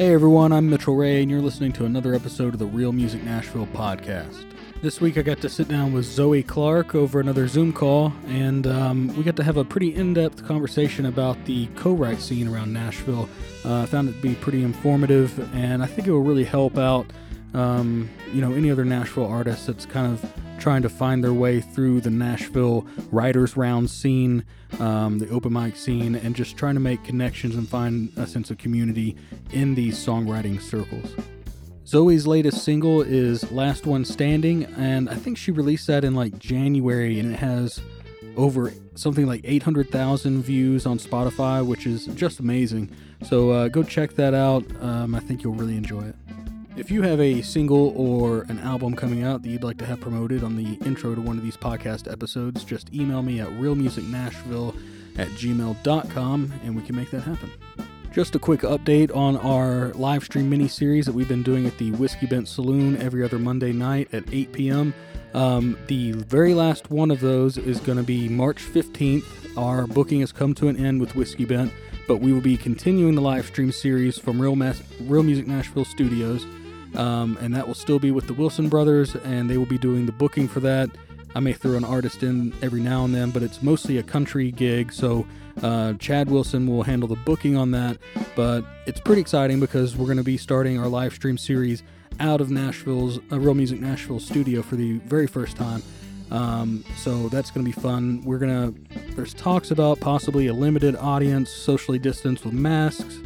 Hey everyone, I'm Mitchell Ray, and you're listening to another episode of the Real Music Nashville podcast. This week I got to sit down with Zoe Clark over another Zoom call, and um, we got to have a pretty in depth conversation about the co write scene around Nashville. Uh, I found it to be pretty informative, and I think it will really help out. Um, you know, any other Nashville artist that's kind of trying to find their way through the Nashville writers round scene, um, the open mic scene, and just trying to make connections and find a sense of community in these songwriting circles. Zoe's latest single is Last One Standing, and I think she released that in like January, and it has over something like 800,000 views on Spotify, which is just amazing. So uh, go check that out. Um, I think you'll really enjoy it. If you have a single or an album coming out that you'd like to have promoted on the intro to one of these podcast episodes, just email me at realmusicnashville at gmail.com and we can make that happen. Just a quick update on our live stream mini series that we've been doing at the Whiskey Bent Saloon every other Monday night at 8 p.m. Um, the very last one of those is going to be March 15th. Our booking has come to an end with Whiskey Bent, but we will be continuing the live stream series from Real, Mas- Real Music Nashville Studios um, and that will still be with the Wilson brothers, and they will be doing the booking for that. I may throw an artist in every now and then, but it's mostly a country gig, so uh, Chad Wilson will handle the booking on that. But it's pretty exciting because we're going to be starting our live stream series out of Nashville's uh, Real Music Nashville studio for the very first time. Um, so that's going to be fun. We're going to, there's talks about possibly a limited audience, socially distanced with masks.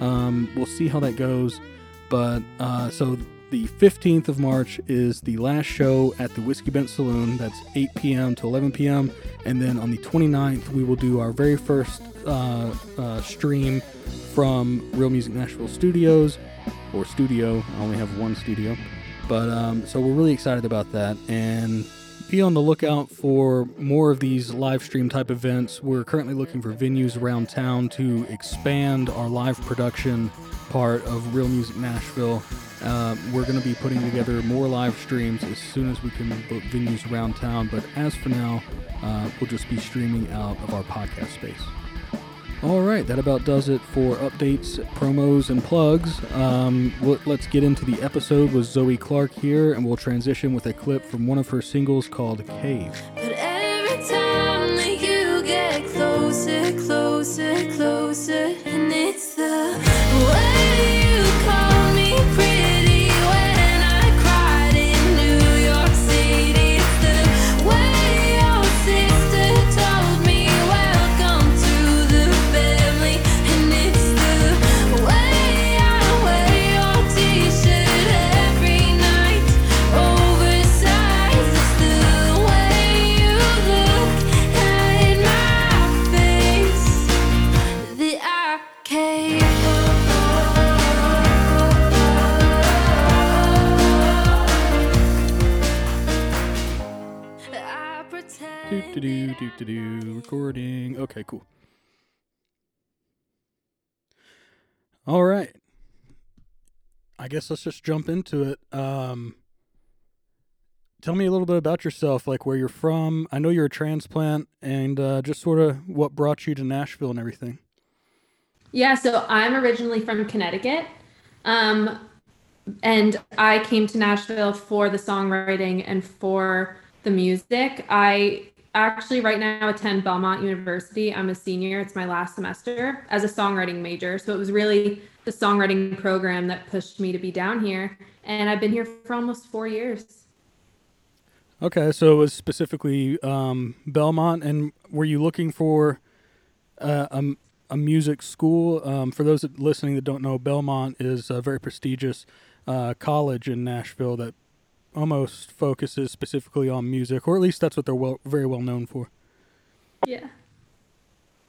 Um, we'll see how that goes. But uh, so the 15th of March is the last show at the Whiskey Bent Saloon. That's 8 p.m. to 11 p.m. And then on the 29th, we will do our very first uh, uh, stream from Real Music Nashville Studios or studio. I only have one studio. But um, so we're really excited about that. And be on the lookout for more of these live stream type events. We're currently looking for venues around town to expand our live production part of Real Music Nashville. Uh, we're going to be putting together more live streams as soon as we can book venues around town. But as for now, uh, we'll just be streaming out of our podcast space. All right, that about does it for updates, promos, and plugs. Um, let's get into the episode with Zoe Clark here, and we'll transition with a clip from one of her singles called Cave. Closer, closer, do do do recording. Okay, cool. All right. I guess let's just jump into it. Um, tell me a little bit about yourself, like where you're from. I know you're a transplant, and uh, just sort of what brought you to Nashville and everything. Yeah, so I'm originally from Connecticut. Um, and I came to Nashville for the songwriting and for the music. I actually right now attend Belmont University. I'm a senior. It's my last semester as a songwriting major. So it was really the songwriting program that pushed me to be down here. And I've been here for almost four years. Okay, so it was specifically um, Belmont, and were you looking for uh, a, a music school? Um, for those listening that don't know, Belmont is a very prestigious uh, college in Nashville that almost focuses specifically on music, or at least that's what they're well, very well known for. Yeah.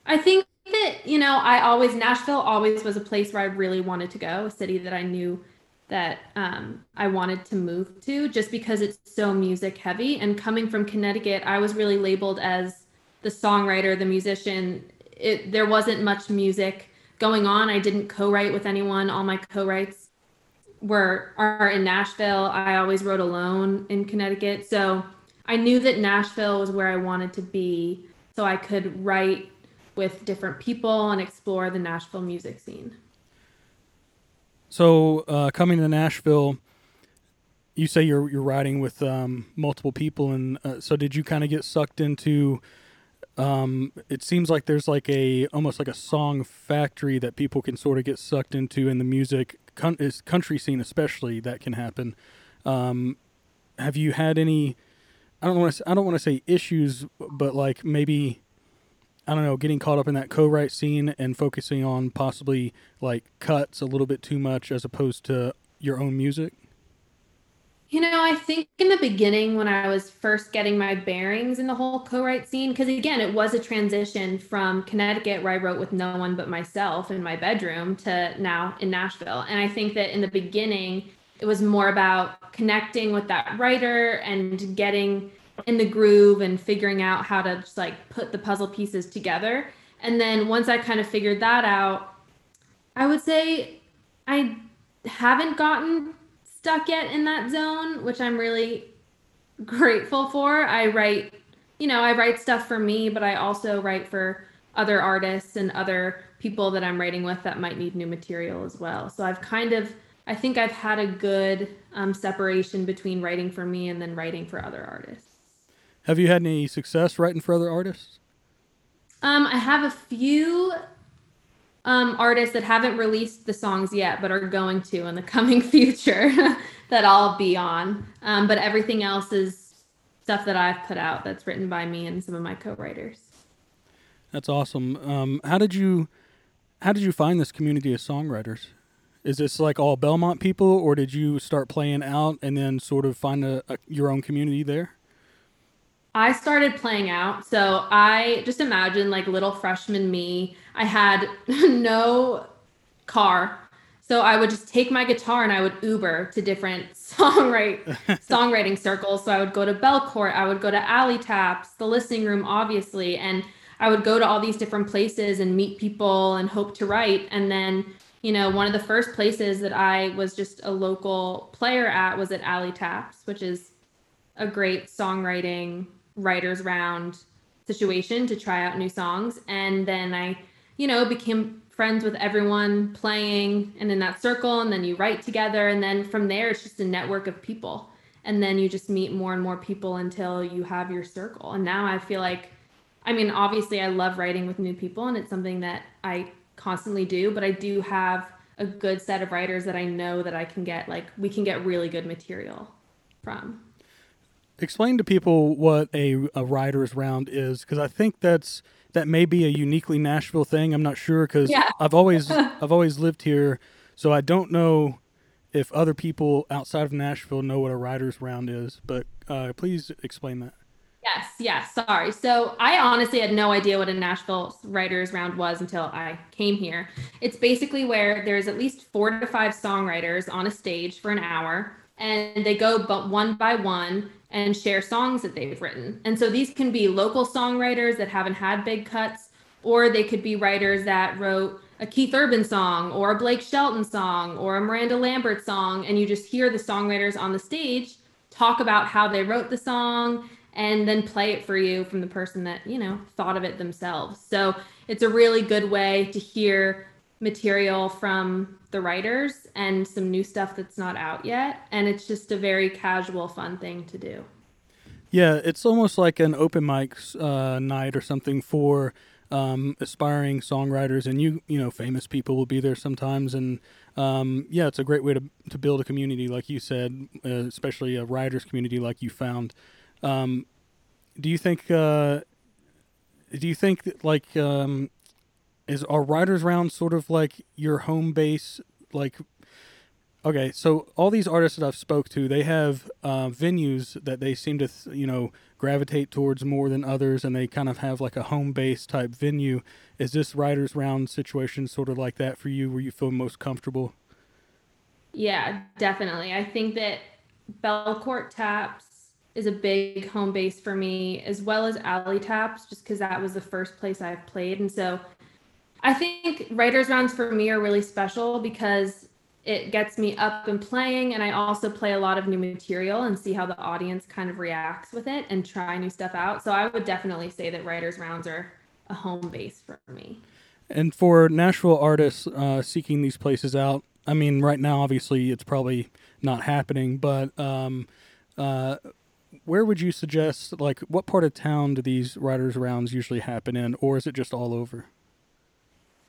I think that, you know, I always, Nashville always was a place where I really wanted to go, a city that I knew that um, I wanted to move to just because it's so music heavy. And coming from Connecticut, I was really labeled as the songwriter, the musician. It, there wasn't much music going on. I didn't co write with anyone. All my co writes were are in Nashville. I always wrote alone in Connecticut. So I knew that Nashville was where I wanted to be so I could write with different people and explore the Nashville music scene. So uh, coming to Nashville, you say you're you're writing with um, multiple people, and uh, so did you kind of get sucked into? Um, it seems like there's like a almost like a song factory that people can sort of get sucked into in the music con- country scene, especially that can happen. Um, have you had any? I don't want to. I don't want to say issues, but like maybe I don't know, getting caught up in that co-write scene and focusing on possibly like cuts a little bit too much as opposed to your own music? You know, I think in the beginning when I was first getting my bearings in the whole co-write scene, because again, it was a transition from Connecticut where I wrote with no one but myself in my bedroom to now in Nashville. And I think that in the beginning, it was more about connecting with that writer and getting in the groove and figuring out how to just like put the puzzle pieces together. And then once I kind of figured that out, I would say I haven't gotten stuck yet in that zone, which I'm really grateful for. I write, you know, I write stuff for me, but I also write for other artists and other people that I'm writing with that might need new material as well. So I've kind of, I think I've had a good um, separation between writing for me and then writing for other artists. Have you had any success writing for other artists? Um, I have a few um, artists that haven't released the songs yet, but are going to in the coming future that I'll be on. Um, but everything else is stuff that I've put out that's written by me and some of my co-writers. That's awesome. Um, how did you how did you find this community of songwriters? Is this like all Belmont people, or did you start playing out and then sort of find a, a your own community there? I started playing out. So I just imagine like little freshman me. I had no car. So I would just take my guitar and I would Uber to different songwrite songwriting circles. So I would go to Belcourt, I would go to Alley Taps, the listening room, obviously, and I would go to all these different places and meet people and hope to write. And then, you know, one of the first places that I was just a local player at was at Alley Taps, which is a great songwriting writers round situation to try out new songs. And then i you know became friends with everyone playing and in that circle and then you write together. And then from there it's just a network of people. And then you just meet more and more people until you have your circle. And now i feel like i mean obviously i love writing with new people and it's something that i constantly do but i do have a good set of writers that i know that i can get like we can get really good material from explain to people what a, a writers round is because I think that's that may be a uniquely Nashville thing. I'm not sure because Yeah. I've always I've always lived here, so I don't know if other people outside of Nashville know what a writers round is. But uh, please explain that. Yes, yes. Sorry. So I honestly had no idea what a Nashville Writers Round was until I came here. It's basically where there's at least four to five songwriters on a stage for an hour, and they go but one by one and share songs that they've written. And so these can be local songwriters that haven't had big cuts, or they could be writers that wrote a Keith Urban song or a Blake Shelton song or a Miranda Lambert song, and you just hear the songwriters on the stage talk about how they wrote the song and then play it for you from the person that you know thought of it themselves so it's a really good way to hear material from the writers and some new stuff that's not out yet and it's just a very casual fun thing to do Yeah, it's almost like an open mic uh, night or something for um, aspiring songwriters, and you you know famous people will be there sometimes, and um, yeah, it's a great way to to build a community, like you said, uh, especially a writers community like you found. Um, do you think? Uh, do you think that like um, is our writers round sort of like your home base? Like Okay, so all these artists that I've spoke to, they have uh, venues that they seem to, you know, gravitate towards more than others, and they kind of have like a home base type venue. Is this writers round situation sort of like that for you, where you feel most comfortable? Yeah, definitely. I think that Belcourt Taps is a big home base for me, as well as Alley Taps, just because that was the first place I've played. And so I think writers' rounds for me are really special because it gets me up and playing. And I also play a lot of new material and see how the audience kind of reacts with it and try new stuff out. So I would definitely say that writers' rounds are a home base for me. And for Nashville artists uh, seeking these places out, I mean, right now, obviously, it's probably not happening, but um, uh, where would you suggest, like, what part of town do these writers' rounds usually happen in, or is it just all over?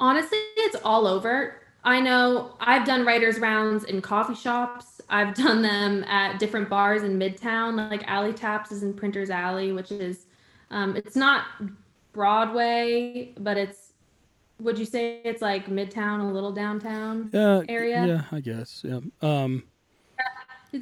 Honestly, it's all over. I know I've done writers' rounds in coffee shops. I've done them at different bars in Midtown, like Alley Taps is in Printers Alley, which is, um, it's not Broadway, but it's, would you say it's like Midtown, a little downtown Yeah, area? yeah, I guess. Yeah. Um,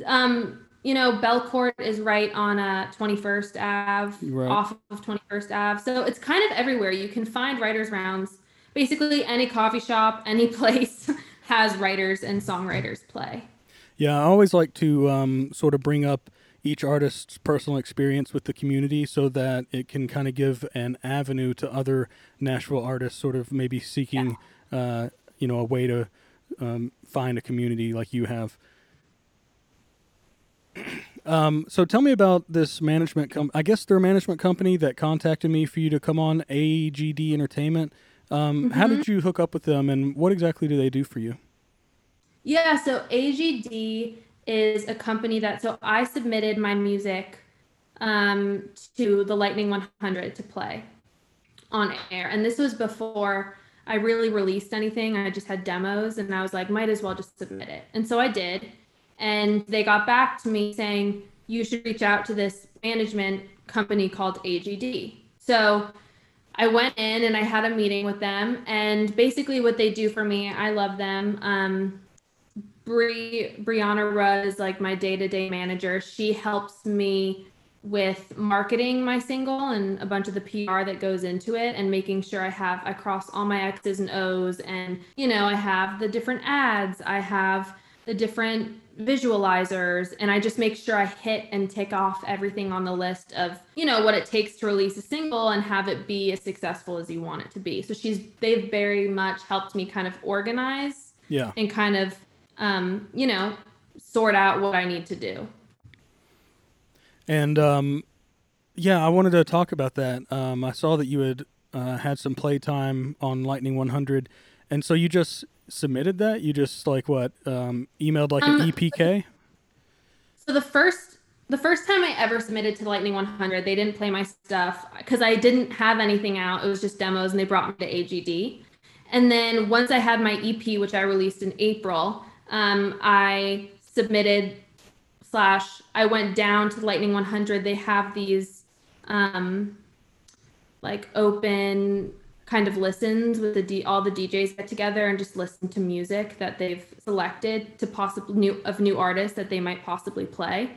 Um, you know, Belcourt is right on uh, 21st Ave, Right. off of 21st Ave. So it's kind of everywhere. You can find writers' rounds. Basically, any coffee shop, any place has writers and songwriters play. Yeah, I always like to um, sort of bring up each artist's personal experience with the community so that it can kind of give an avenue to other Nashville artists, sort of maybe seeking, uh, you know, a way to um, find a community like you have. Um, so tell me about this management. Com- I guess they're a management company that contacted me for you to come on AGD Entertainment. Um, How did you hook up with them, and what exactly do they do for you? Yeah, so AGD is a company that so I submitted my music um, to the Lightning 100 to play on air, and this was before I really released anything. I just had demos, and I was like, might as well just submit it, and so I did. And they got back to me saying you should reach out to this management company called AGD. So I went in and I had a meeting with them, and basically what they do for me, I love them. Um, Bri Brianna Rudd is like my day-to-day manager. She helps me with marketing my single and a bunch of the PR that goes into it and making sure I have I cross all my X's and O's and you know, I have the different ads, I have the different visualizers and I just make sure I hit and tick off everything on the list of, you know, what it takes to release a single and have it be as successful as you want it to be. So she's they've very much helped me kind of organize Yeah. and kind of um, you know, sort out what I need to do. And um, yeah, I wanted to talk about that. Um, I saw that you had uh, had some playtime on Lightning 100, and so you just submitted that. You just like what um, emailed like an Um, EPK. So the first the first time I ever submitted to Lightning 100, they didn't play my stuff because I didn't have anything out. It was just demos, and they brought me to AGD. And then once I had my EP, which I released in April, um, I submitted slash I went down to Lightning 100. They have these um, like open kind of listens with the D, all the DJs get together and just listen to music that they've selected to possibly new of new artists that they might possibly play.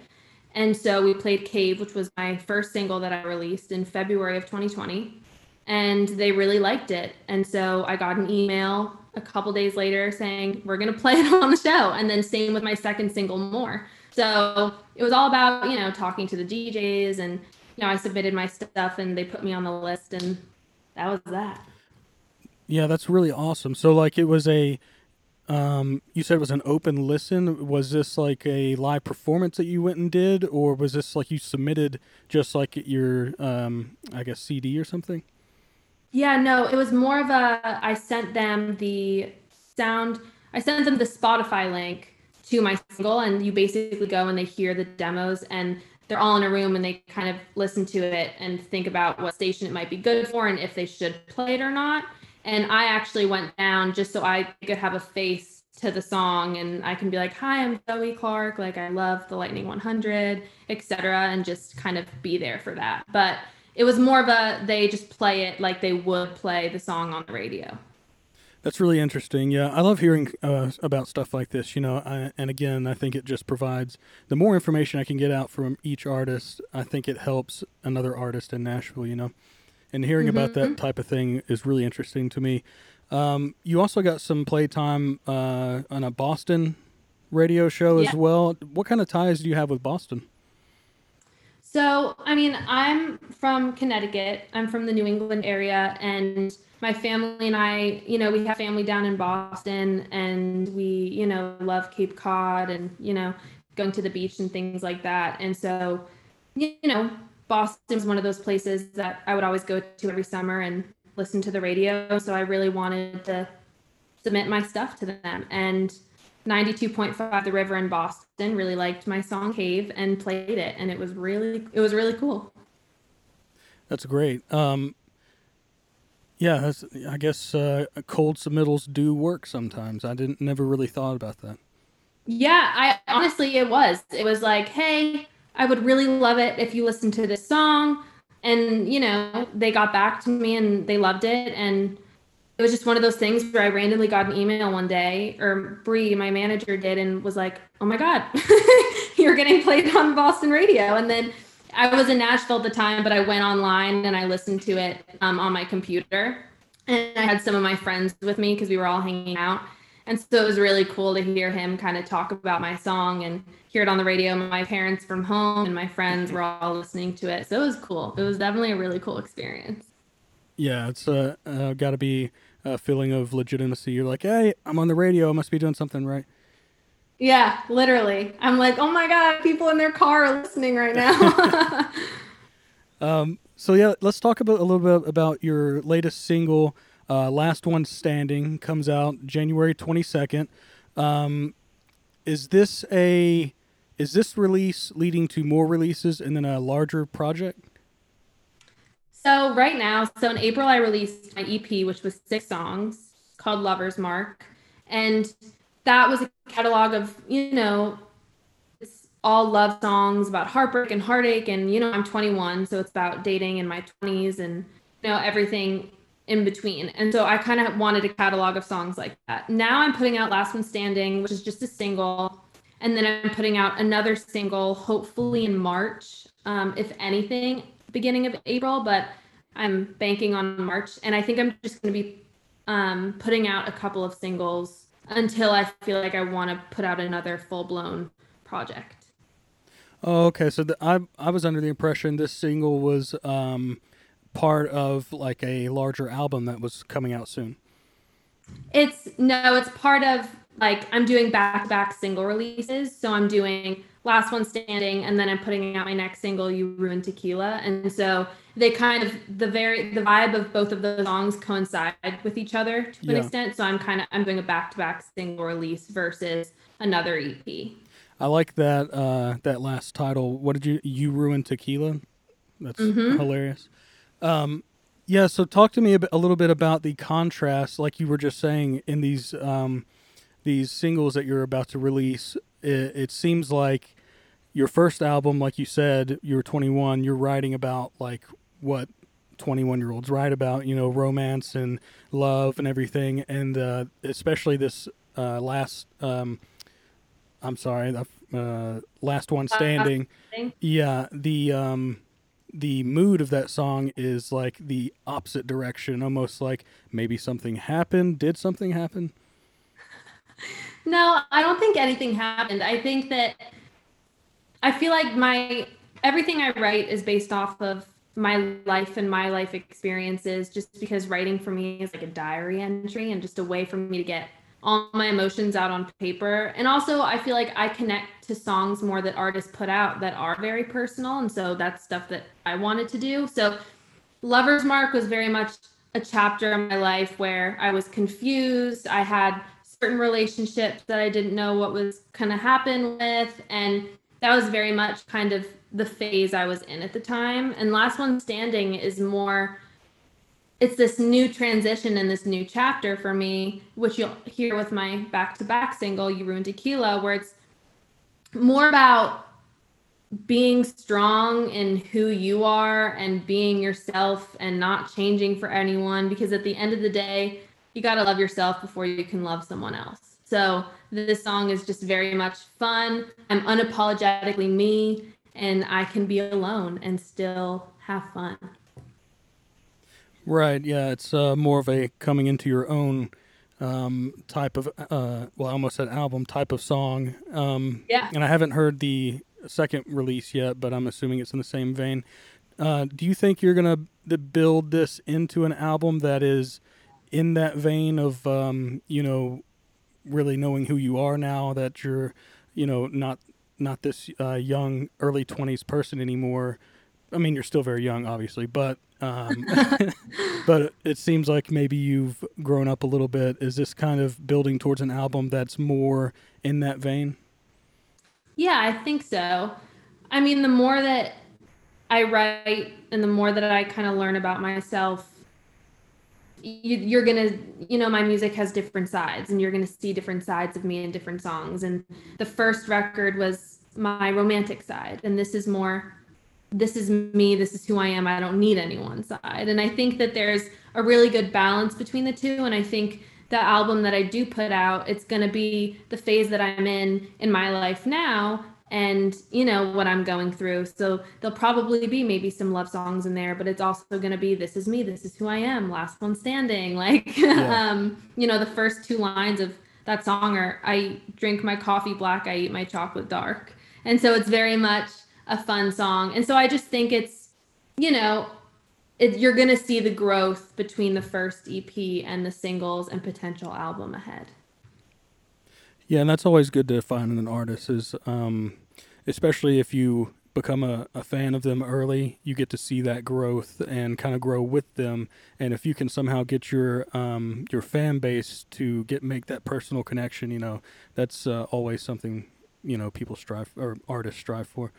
And so we played Cave, which was my first single that I released in February of 2020. And they really liked it. And so I got an email a couple days later saying, We're going to play it on the show. And then same with my second single, More. So it was all about, you know, talking to the DJs and, you know, I submitted my stuff and they put me on the list and that was that. Yeah, that's really awesome. So like it was a. Um, you said it was an open listen. Was this like a live performance that you went and did, or was this like you submitted just like your, um, I guess CD or something? Yeah, no, it was more of a I sent them the sound I sent them the Spotify link to my single and you basically go and they hear the demos and they're all in a room and they kind of listen to it and think about what station it might be good for and if they should play it or not. And I actually went down just so I could have a face to the song and I can be like, "Hi, I'm Zoe Clark. Like I love the Lightning 100, etc." and just kind of be there for that. But it was more of a they just play it like they would play the song on the radio. That's really interesting. Yeah, I love hearing uh, about stuff like this. You know, I, and again, I think it just provides the more information I can get out from each artist. I think it helps another artist in Nashville. You know, and hearing about that type of thing is really interesting to me. Um, you also got some playtime uh, on a Boston radio show as well. What kind of ties do you have with Boston? So, I mean, I'm from Connecticut. I'm from the New England area, and my family and I, you know, we have family down in Boston, and we, you know, love Cape Cod and, you know, going to the beach and things like that. And so, you know, Boston is one of those places that I would always go to every summer and listen to the radio. So I really wanted to submit my stuff to them. And 92.5 The River in Boston really liked my song Cave and played it, and it was really it was really cool. That's great. Um, yeah, I guess uh, cold submittals do work sometimes. I didn't never really thought about that. Yeah, I honestly it was. It was like, hey, I would really love it if you listened to this song. And, you know, they got back to me and they loved it. And it was just one of those things where I randomly got an email one day, or Bree, my manager, did, and was like, "Oh my God, you're getting played on Boston radio." And then I was in Nashville at the time, but I went online and I listened to it um, on my computer, and I had some of my friends with me because we were all hanging out, and so it was really cool to hear him kind of talk about my song and hear it on the radio. My parents from home and my friends were all listening to it, so it was cool. It was definitely a really cool experience. Yeah, it's uh, uh got to be a feeling of legitimacy. You're like, hey, I'm on the radio. I must be doing something right. Yeah, literally. I'm like, oh my god, people in their car are listening right now. um, so yeah, let's talk about a little bit about your latest single, uh, "Last One Standing," comes out January 22nd. Um, is this a is this release leading to more releases and then a larger project? So right now, so in April, I released my EP, which was six songs called Lover's Mark. And that was a catalog of, you know, all love songs about heartbreak and heartache. And, you know, I'm 21, so it's about dating in my 20s and, you know, everything in between. And so I kind of wanted a catalog of songs like that. Now I'm putting out Last One Standing, which is just a single. And then I'm putting out another single, hopefully in March, um, if anything beginning of April, but I'm banking on March. And I think I'm just going to be um, putting out a couple of singles until I feel like I want to put out another full blown project. Oh, okay. So the, I I was under the impression this single was um, part of like a larger album that was coming out soon. It's no, it's part of like I'm doing back to back single releases. So I'm doing last one standing and then i'm putting out my next single you ruin tequila. And so they kind of the very the vibe of both of the songs coincide with each other to an extent. So i'm kind of i'm doing a back-to-back single release versus another ep i like that uh that last title. What did you you ruin tequila? That's mm-hmm. hilarious. Um yeah so talk to me a, bit, a little bit about the contrast like you were just saying in these um these singles that you're about to release it, it seems like your first album, like you said, you were 21. You're writing about like what 21 year olds write about, you know, romance and love and everything, and uh, especially this uh, last. Um, I'm sorry, the uh, last one standing. Yeah, the um, the mood of that song is like the opposite direction, almost like maybe something happened. Did something happen? No, I don't think anything happened. I think that I feel like my everything I write is based off of my life and my life experiences just because writing for me is like a diary entry and just a way for me to get all my emotions out on paper. And also I feel like I connect to songs more that artists put out that are very personal and so that's stuff that I wanted to do. So Lover's Mark was very much a chapter in my life where I was confused. I had certain relationships that I didn't know what was going to happen with. And that was very much kind of the phase I was in at the time. And Last One Standing is more, it's this new transition and this new chapter for me, which you'll hear with my back to back single, You Ruin Tequila, where it's more about being strong in who you are and being yourself and not changing for anyone because at the end of the day you got to love yourself before you can love someone else. So this song is just very much fun. I'm unapologetically me and I can be alone and still have fun. Right. Yeah. It's uh, more of a coming into your own um, type of, uh, well, I almost said album type of song. Um, yeah. And I haven't heard the second release yet, but I'm assuming it's in the same vein. Uh, do you think you're going to build this into an album that is in that vein of um, you know really knowing who you are now that you're you know not not this uh, young early 20s person anymore i mean you're still very young obviously but Um, but it seems like maybe you've grown up a little bit. Is this kind of building towards an album that's more in that vein? Yeah, I think so. I mean, the more that I write and the more that I kind of learn about myself, you, you're gonna, you know, my music has different sides, and you're gonna see different sides of me in different songs. And the first record was my romantic side, and this is more, this is me, this is who I am. I don't need anyone side. And I think that there's a really good balance between the two. And I think the album that I do put out, it's gonna be the phase that I'm in in my life now and you know what I'm going through. So there'll probably be maybe some love songs in there, but it's also going to be this is me, this is who I am, last one standing. Like yeah. um, you know, the first two lines of that song are I drink my coffee black, I eat my chocolate dark. And so it's very much a fun song. And so I just think it's you know, it, you're going to see the growth between the first EP and the singles and potential album ahead. Yeah, and that's always good to find in an artist is um, especially if you become a, a fan of them early, you get to see that growth and kind of grow with them. And if you can somehow get your um, your fan base to get make that personal connection, you know, that's uh, always something you know people strive or artists strive for.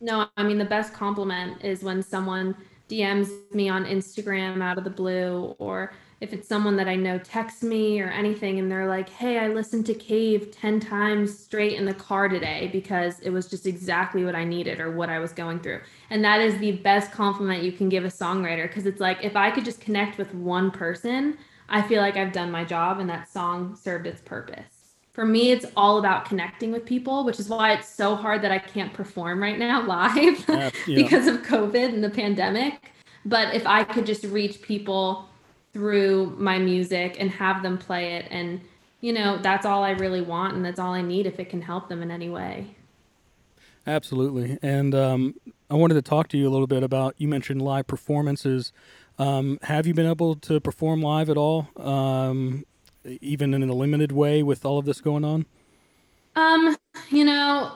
No, I mean the best compliment is when someone DMs me on Instagram out of the blue or if it's someone that I know texts me or anything and they're like, hey, I listened to Cave 10 times straight in the car today because it was just exactly what I needed or what I was going through. And that is the best compliment you can give a songwriter because it's like, if I could just connect with one person, I feel like I've done my job and that song served its purpose. For me, it's all about connecting with people, which is why it's so hard that I can't perform right now live yeah. because of COVID and the pandemic. But if I could just reach people through my music and have them play it. And you know that's all i really want and that's all i need if it can help them in any way. Absolutely. And um, i wanted to talk to you a little bit about you mentioned live performances. Um, have you been able to perform live at all um, even in a limited way with all of this going on? Um you know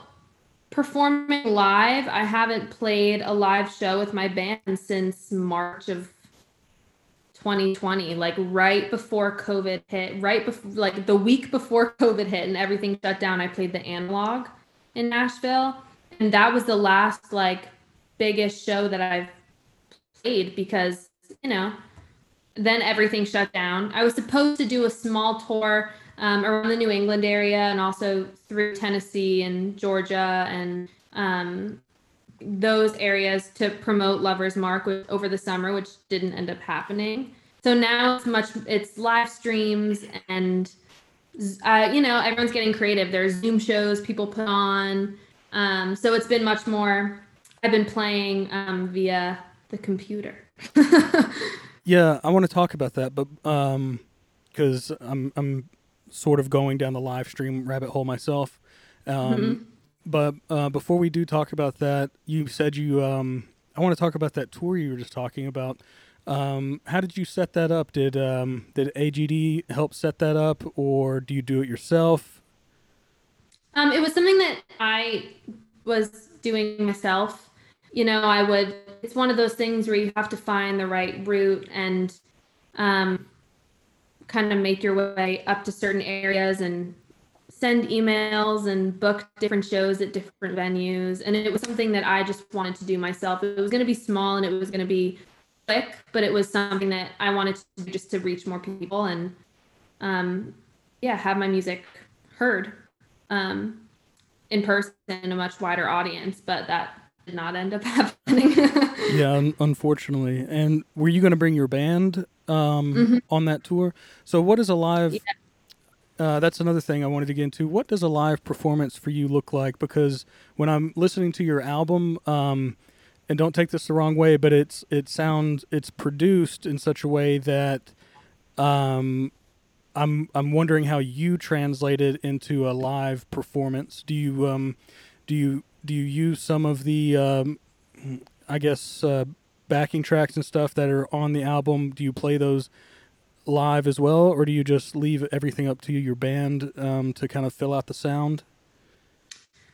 performing live i haven't played a live show with my band since march of 2020, like right before COVID hit, right before, like the week before COVID hit and everything shut down, I played the analog in Nashville. And that was the last like biggest show that I've played because, you know, then everything shut down. I was supposed to do a small tour um, around the New England area and also through Tennessee and Georgia and um, those areas to promote Lover's Mark over the summer, which didn't end up happening. So now it's much it's live streams and uh, you know everyone's getting creative. There's Zoom shows people put on, um, so it's been much more. I've been playing um, via the computer. yeah, I want to talk about that, but because um, I'm I'm sort of going down the live stream rabbit hole myself. Um, mm-hmm. But uh, before we do talk about that, you said you. Um, I want to talk about that tour you were just talking about. Um, how did you set that up? Did um, did AGD help set that up, or do you do it yourself? Um, it was something that I was doing myself. You know, I would. It's one of those things where you have to find the right route and um, kind of make your way up to certain areas and send emails and book different shows at different venues. And it was something that I just wanted to do myself. It was going to be small and it was going to be quick, but it was something that I wanted to do just to reach more people and, um, yeah, have my music heard um, in person in a much wider audience. But that did not end up happening. yeah, un- unfortunately. And were you going to bring your band um, mm-hmm. on that tour? So, what is a live? Yeah uh, that's another thing I wanted to get into. What does a live performance for you look like? Because when I'm listening to your album, um, and don't take this the wrong way, but it's it sounds it's produced in such a way that um, I'm I'm wondering how you translate it into a live performance. Do you um, do you do you use some of the um, I guess uh, backing tracks and stuff that are on the album? Do you play those? Live as well, or do you just leave everything up to your band um, to kind of fill out the sound?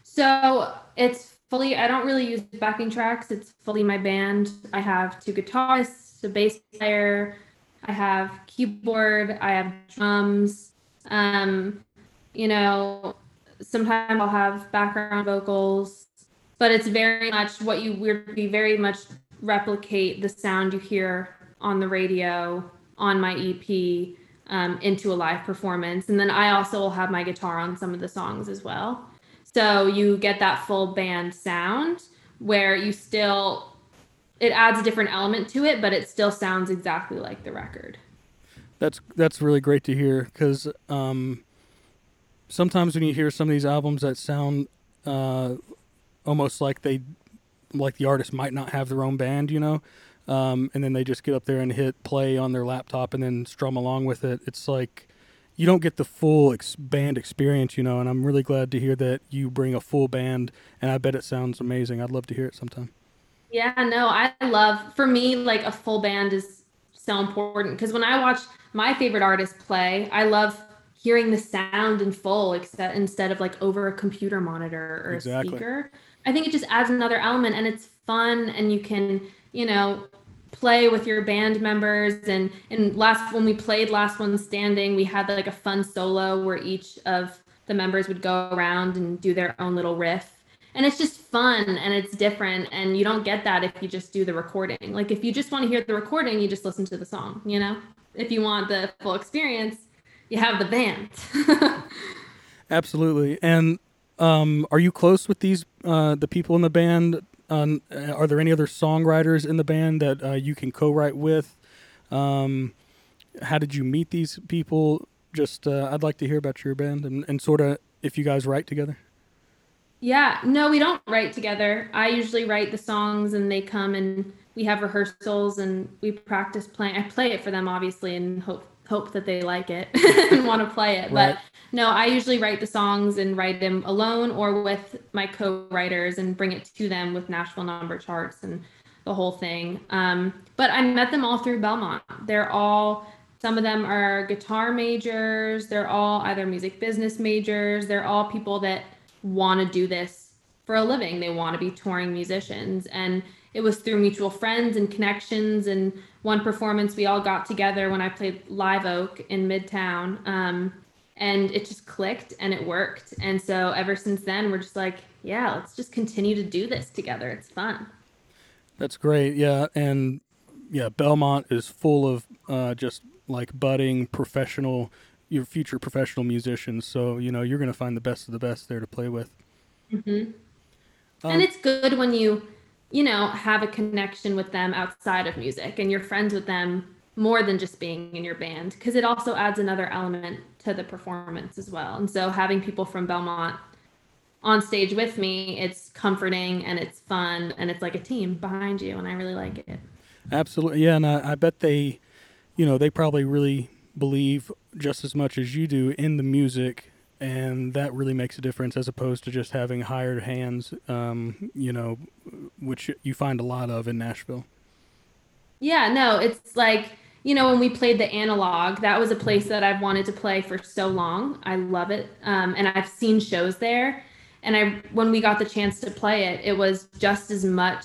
So it's fully I don't really use backing tracks. It's fully my band. I have two guitarists, a bass player, I have keyboard, I have drums. Um, you know, sometimes I'll have background vocals, but it's very much what you be very much replicate the sound you hear on the radio on my EP um, into a live performance. And then I also will have my guitar on some of the songs as well. So you get that full band sound where you still, it adds a different element to it, but it still sounds exactly like the record. That's that's really great to hear because um, sometimes when you hear some of these albums that sound uh, almost like they like the artist might not have their own band, you know, um, and then they just get up there and hit play on their laptop and then strum along with it. It's like you don't get the full ex- band experience, you know. And I'm really glad to hear that you bring a full band, and I bet it sounds amazing. I'd love to hear it sometime. Yeah, no, I love. For me, like a full band is so important because when I watch my favorite artist play, I love hearing the sound in full, except instead of like over a computer monitor or exactly. a speaker. I think it just adds another element, and it's fun, and you can you know play with your band members. And and last when we played last one standing we had like a fun solo where each of the members would go around and do their own little riff. And it's just fun and it's different. And you don't get that if you just do the recording. Like if you just want to hear the recording you just listen to the song you know? If you want the full experience you have the band. Absolutely. And um, are you close with these uh, the people in the band um, are there any other songwriters in the band that uh, you can co-write with? Um, how did you meet these people? Just uh, I'd like to hear about your band and, and sort of if you guys write together. Yeah, no, we don't write together. I usually write the songs and they come and we have rehearsals and we practice playing. I play it for them obviously and hope hope that they like it and want to play it. Right. But no, I usually write the songs and write them alone or with my co-writers and bring it to them with Nashville number charts and the whole thing. Um, but I met them all through Belmont. They're all some of them are guitar majors. They're all either music business majors. They're all people that want to do this for a living. They want to be touring musicians. And it was through mutual friends and connections and one performance we all got together when I played Live Oak in Midtown. Um, and it just clicked and it worked. And so ever since then, we're just like, yeah, let's just continue to do this together. It's fun. That's great. Yeah. And yeah, Belmont is full of uh, just like budding professional, your future professional musicians. So, you know, you're going to find the best of the best there to play with. Mm-hmm. Um, and it's good when you you know, have a connection with them outside of music and you're friends with them more than just being in your band because it also adds another element to the performance as well. And so having people from Belmont on stage with me, it's comforting and it's fun and it's like a team behind you and I really like it. Absolutely. Yeah, and I, I bet they you know, they probably really believe just as much as you do in the music and that really makes a difference as opposed to just having hired hands, um, you know, which you find a lot of in Nashville. Yeah, no, it's like, you know, when we played the analog, that was a place that I've wanted to play for so long. I love it. Um, and I've seen shows there. And I, when we got the chance to play it, it was just as much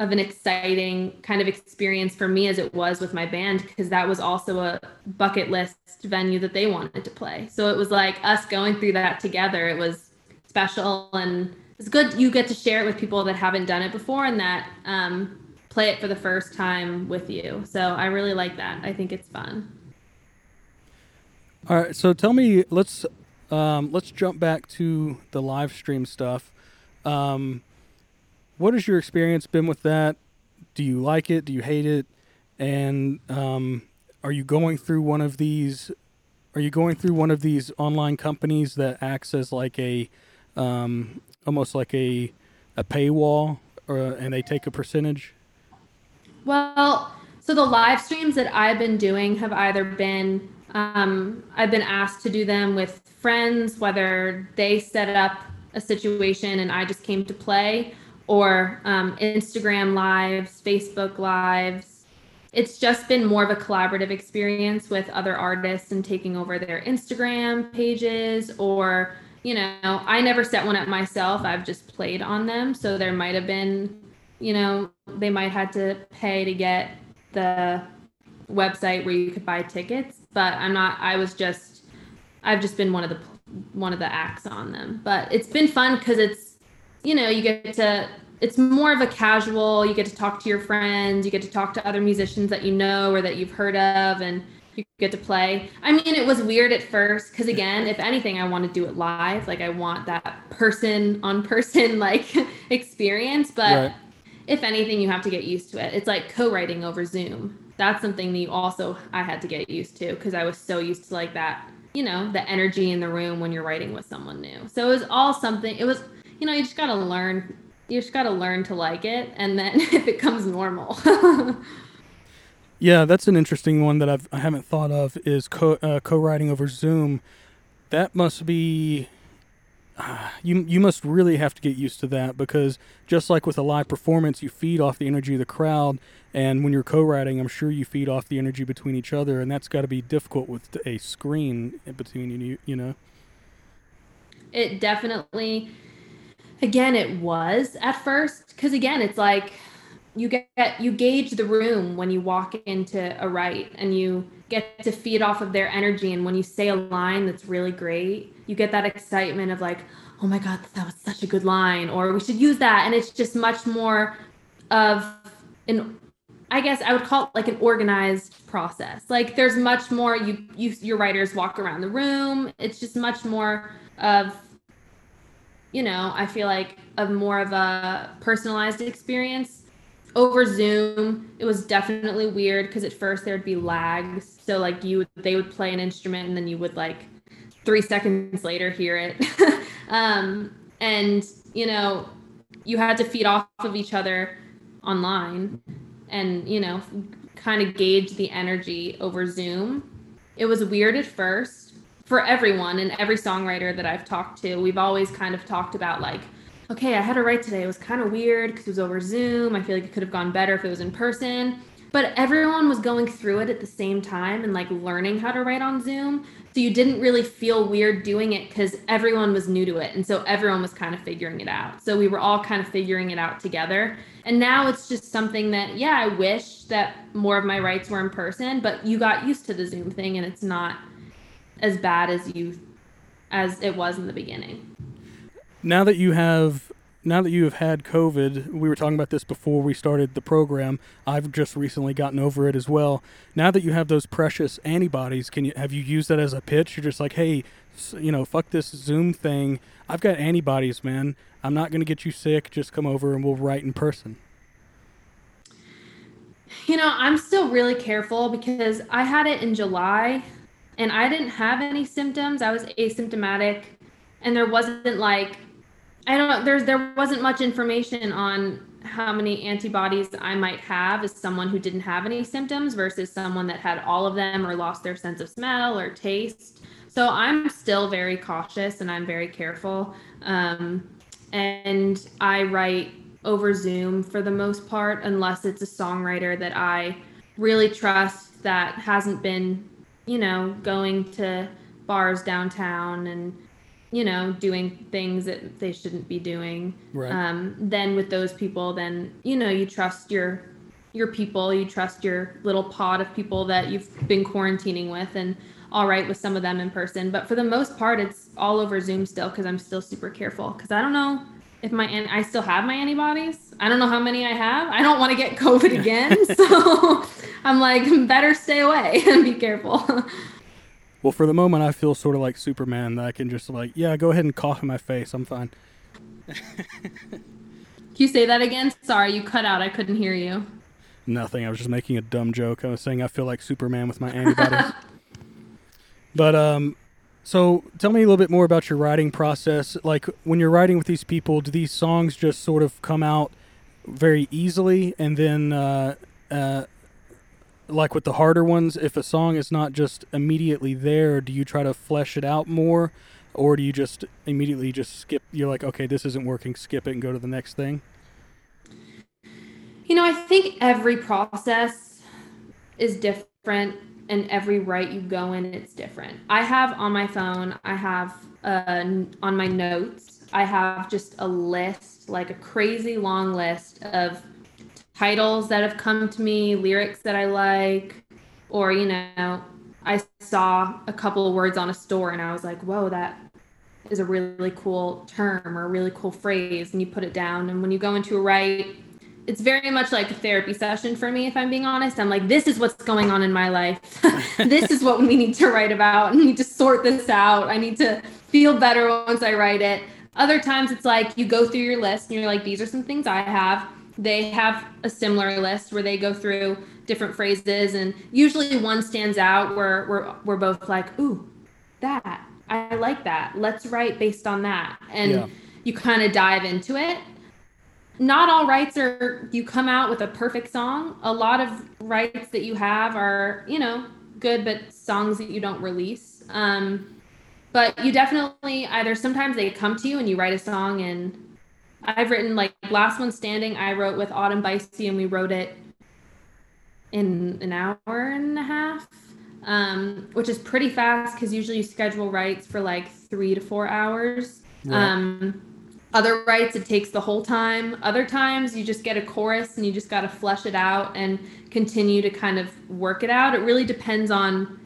of an exciting kind of experience for me as it was with my band because that was also a bucket list venue that they wanted to play. So it was like us going through that together. It was special and it's good you get to share it with people that haven't done it before and that um, play it for the first time with you. So I really like that. I think it's fun. All right, so tell me, let's um, let's jump back to the live stream stuff. Um, what has your experience been with that? Do you like it? Do you hate it? And um, are you going through one of these? Are you going through one of these online companies that acts as like a, um, almost like a, a paywall, or and they take a percentage? Well, so the live streams that I've been doing have either been um, I've been asked to do them with friends, whether they set up a situation and I just came to play, or um, Instagram lives, Facebook lives. It's just been more of a collaborative experience with other artists and taking over their Instagram pages or you know, I never set one up myself. I've just played on them. So there might have been, you know, they might had to pay to get the website where you could buy tickets, but I'm not I was just I've just been one of the one of the acts on them. But it's been fun cuz it's you know, you get to it's more of a casual, you get to talk to your friends, you get to talk to other musicians that you know or that you've heard of and you get to play. I mean, it was weird at first because again, if anything, I want to do it live. Like I want that person on person like experience. But right. if anything, you have to get used to it. It's like co-writing over Zoom. That's something that you also I had to get used to because I was so used to like that, you know, the energy in the room when you're writing with someone new. So it was all something. It was, you know, you just gotta learn. You just gotta learn to like it, and then it becomes normal. Yeah, that's an interesting one that I've I haven't thought of is co uh, co-writing over Zoom. That must be uh, you you must really have to get used to that because just like with a live performance, you feed off the energy of the crowd, and when you're co-writing, I'm sure you feed off the energy between each other, and that's got to be difficult with a screen between you. You know. It definitely. Again, it was at first because again, it's like you get you gauge the room when you walk into a write and you get to feed off of their energy. And when you say a line that's really great you get that excitement of like oh my god that was such a good line or we should use that. And it's just much more of an i guess i would call it like an organized process. Like there's much more you you your writers walk around the room. It's just much more of you know i feel like a more of a personalized experience over Zoom, it was definitely weird because at first there'd be lags. So like you, they would play an instrument and then you would like three seconds later hear it. um, and you know, you had to feed off of each other online, and you know, kind of gauge the energy over Zoom. It was weird at first for everyone and every songwriter that I've talked to. We've always kind of talked about like okay, I had to write today. It was kind of weird because it was over Zoom. I feel like it could have gone better if it was in person. But everyone was going through it at the same time and like learning how to write on Zoom. So you didn't really feel weird doing it because everyone was new to it. And so everyone was kind of figuring it out. So we were all kind of figuring it out together. And now it's just something that, yeah, I wish that more of my writes were in person, but you got used to the Zoom thing and it's not as bad as you as it was in the beginning now that you have now that you have had COVID, we were talking about this before we started the program. I've just recently gotten over it as well. Now that you have those precious antibodies, can you have you used that as a pitch? You're just like, hey, you know, fuck this Zoom thing. I've got antibodies, man. I'm not going to get you sick. Just come over and we'll write in person. You know, I'm still really careful because I had it in July and I didn't have any symptoms. I was asymptomatic and there wasn't like I don't. There's there wasn't much information on how many antibodies I might have as someone who didn't have any symptoms versus someone that had all of them or lost their sense of smell or taste. So I'm still very cautious and I'm very careful. Um, and I write over Zoom for the most part, unless it's a songwriter that I really trust that hasn't been, you know, going to bars downtown and you know, doing things that they shouldn't be doing. Right. Um, then with those people, then you know, you trust your your people, you trust your little pod of people that you've been quarantining with, and all right with some of them in person. But for the most part, it's all over Zoom still because I'm still super careful because I don't know if my and I still have my antibodies. I don't know how many I have. I don't want to get COVID again, so I'm like better stay away and be careful. Well, for the moment, I feel sort of like Superman that I can just like, yeah, go ahead and cough in my face. I'm fine. can you say that again? Sorry, you cut out. I couldn't hear you. Nothing. I was just making a dumb joke. I was saying I feel like Superman with my antibodies. but um, so tell me a little bit more about your writing process. Like when you're writing with these people, do these songs just sort of come out very easily, and then uh, uh, like with the harder ones, if a song is not just immediately there, do you try to flesh it out more, or do you just immediately just skip? You're like, okay, this isn't working, skip it and go to the next thing. You know, I think every process is different and every write you go in, it's different. I have on my phone, I have uh, on my notes, I have just a list, like a crazy long list of titles that have come to me, lyrics that I like, or, you know, I saw a couple of words on a store and I was like, whoa, that is a really cool term or a really cool phrase. And you put it down. And when you go into a write, it's very much like a therapy session for me, if I'm being honest. I'm like, this is what's going on in my life. this is what we need to write about. I need to sort this out. I need to feel better once I write it. Other times it's like you go through your list and you're like, these are some things I have. They have a similar list where they go through different phrases and usually one stands out where we're, we're both like, ooh, that. I like that. Let's write based on that. And yeah. you kind of dive into it not all writes are you come out with a perfect song. A lot of writes that you have are, you know, good, but songs that you don't release. Um, but you definitely either sometimes they come to you and you write a song and I've written like last one standing I wrote with Autumn Bicey and we wrote it in an hour and a half um, which is pretty fast because usually you schedule writes for like three to four hours right. um, other rights, it takes the whole time. Other times you just get a chorus and you just got to flesh it out and continue to kind of work it out. It really depends on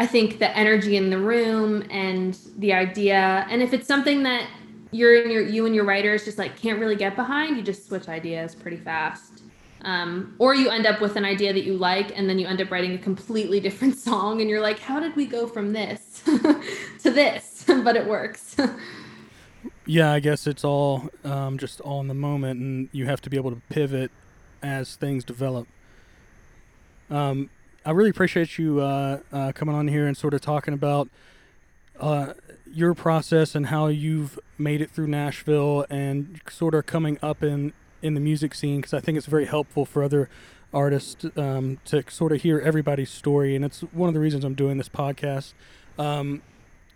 i think the energy in the room and the idea. And if it's something that you're in your you and your writers just like can't really get behind you just switch ideas pretty fast. Um, or you end up with an idea that you like and then you end up writing a completely different song and you're like how did we go from this to this? But it works yeah, I guess it's all um, just all in the moment, and you have to be able to pivot as things develop. Um, I really appreciate you uh, uh, coming on here and sort of talking about uh, your process and how you've made it through Nashville and sort of coming up in in the music scene because I think it's very helpful for other artists um, to sort of hear everybody's story, and it's one of the reasons I'm doing this podcast. Um,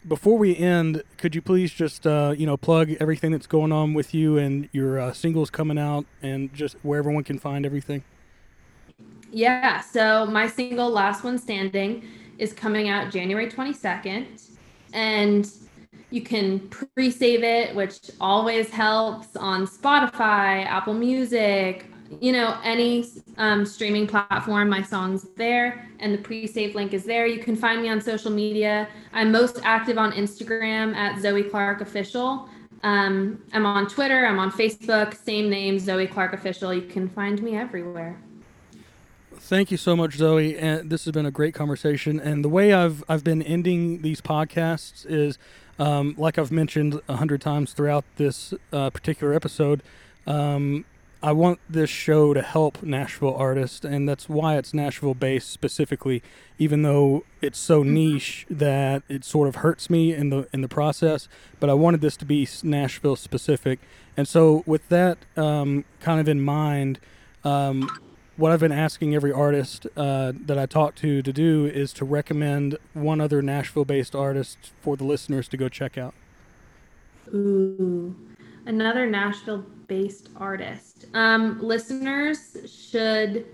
before we end, could you please just uh, you know plug everything that's going on with you and your uh, singles coming out and just where everyone can find everything? Yeah, so my single "Last One Standing" is coming out January 22nd, and you can pre-save it, which always helps on Spotify, Apple Music, you know, any um, streaming platform, my song's there and the pre save link is there. You can find me on social media. I'm most active on Instagram at Zoe Clark Official. Um, I'm on Twitter, I'm on Facebook, same name, Zoe Clark Official. You can find me everywhere. Thank you so much, Zoe. And this has been a great conversation. And the way I've I've been ending these podcasts is, um, like I've mentioned a hundred times throughout this uh, particular episode. Um, I want this show to help Nashville artists, and that's why it's Nashville based specifically. Even though it's so mm-hmm. niche that it sort of hurts me in the in the process, but I wanted this to be Nashville specific. And so, with that um, kind of in mind, um, what I've been asking every artist uh, that I talk to to do is to recommend one other Nashville based artist for the listeners to go check out. Ooh, another Nashville based artist. Um, listeners should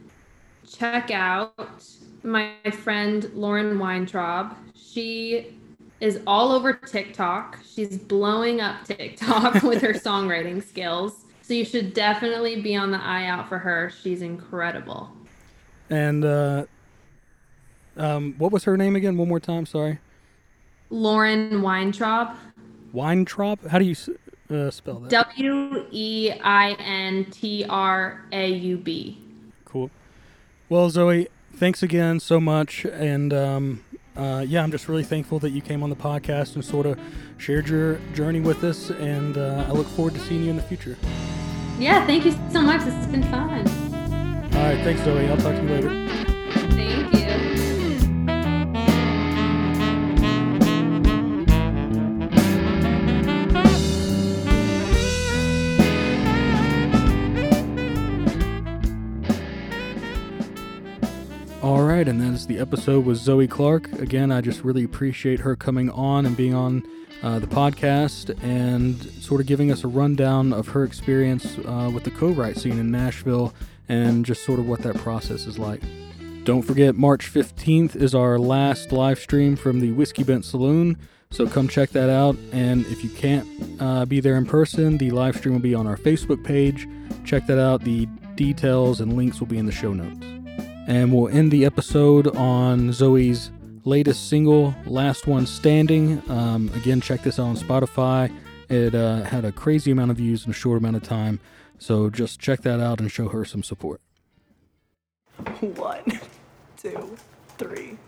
check out my friend Lauren Weintraub. She is all over TikTok. She's blowing up TikTok with her songwriting skills. So you should definitely be on the eye out for her. She's incredible. And uh, um, what was her name again? One more time. Sorry. Lauren Weintraub. Weintraub? How do you uh, spell that. W E I N T R A U B. Cool. Well, Zoe, thanks again so much. And um, uh, yeah, I'm just really thankful that you came on the podcast and sort of shared your journey with us. And uh, I look forward to seeing you in the future. Yeah, thank you so much. This has been fun. All right, thanks, Zoe. I'll talk to you later. All right, and that is the episode with Zoe Clark. Again, I just really appreciate her coming on and being on uh, the podcast and sort of giving us a rundown of her experience uh, with the co write scene in Nashville and just sort of what that process is like. Don't forget, March 15th is our last live stream from the Whiskey Bent Saloon. So come check that out. And if you can't uh, be there in person, the live stream will be on our Facebook page. Check that out. The details and links will be in the show notes. And we'll end the episode on Zoe's latest single, Last One Standing. Um, again, check this out on Spotify. It uh, had a crazy amount of views in a short amount of time. So just check that out and show her some support. One, two, three.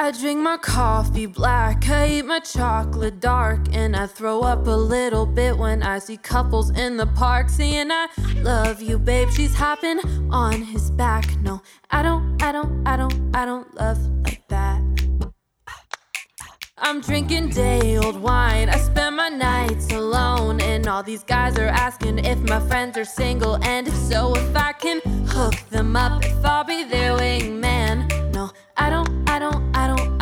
I drink my coffee black, I eat my chocolate dark, and I throw up a little bit when I see couples in the park saying, I love you, babe. She's hopping on his back. No, I don't, I don't, I don't, I don't love like that. I'm drinking day old wine. I spend my nights alone, and all these guys are asking if my friends are single, and if so, if I can hook them up, if I'll be their wingman. No, I don't, I don't,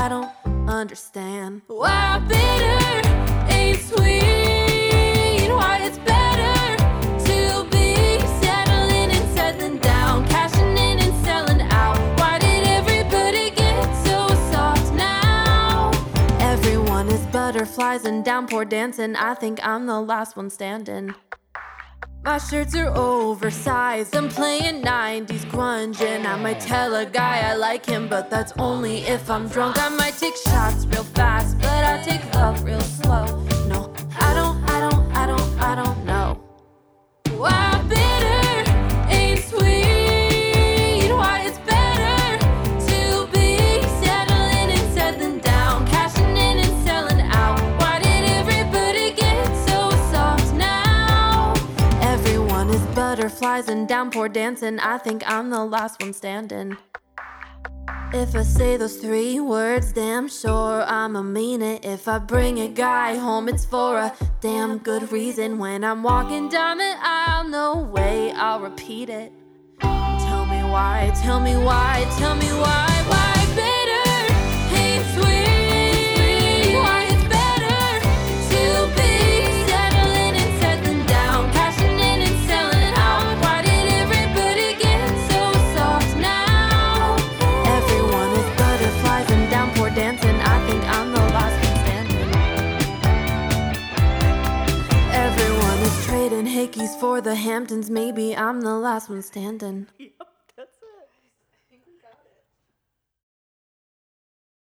I don't, understand why bitter ain't sweet. Why it's better to be settling and settling down, cashing in and selling out. Why did everybody get so soft now? Everyone is butterflies and downpour dancing. I think I'm the last one standing. My shirts are oversized. I'm playing 90s grunge, and I might tell a guy I like him, but that's only if I'm drunk. I might take shots real fast, but I take love real slow. No, I don't, I don't, I don't, I don't butterflies and downpour dancing. I think I'm the last one standing. If I say those three words, damn sure I'ma mean it. If I bring a guy home, it's for a damn good reason. When I'm walking down the aisle, no way I'll repeat it. Tell me why, tell me why, tell me why, why For the Hamptons. Maybe I'm the last one standing.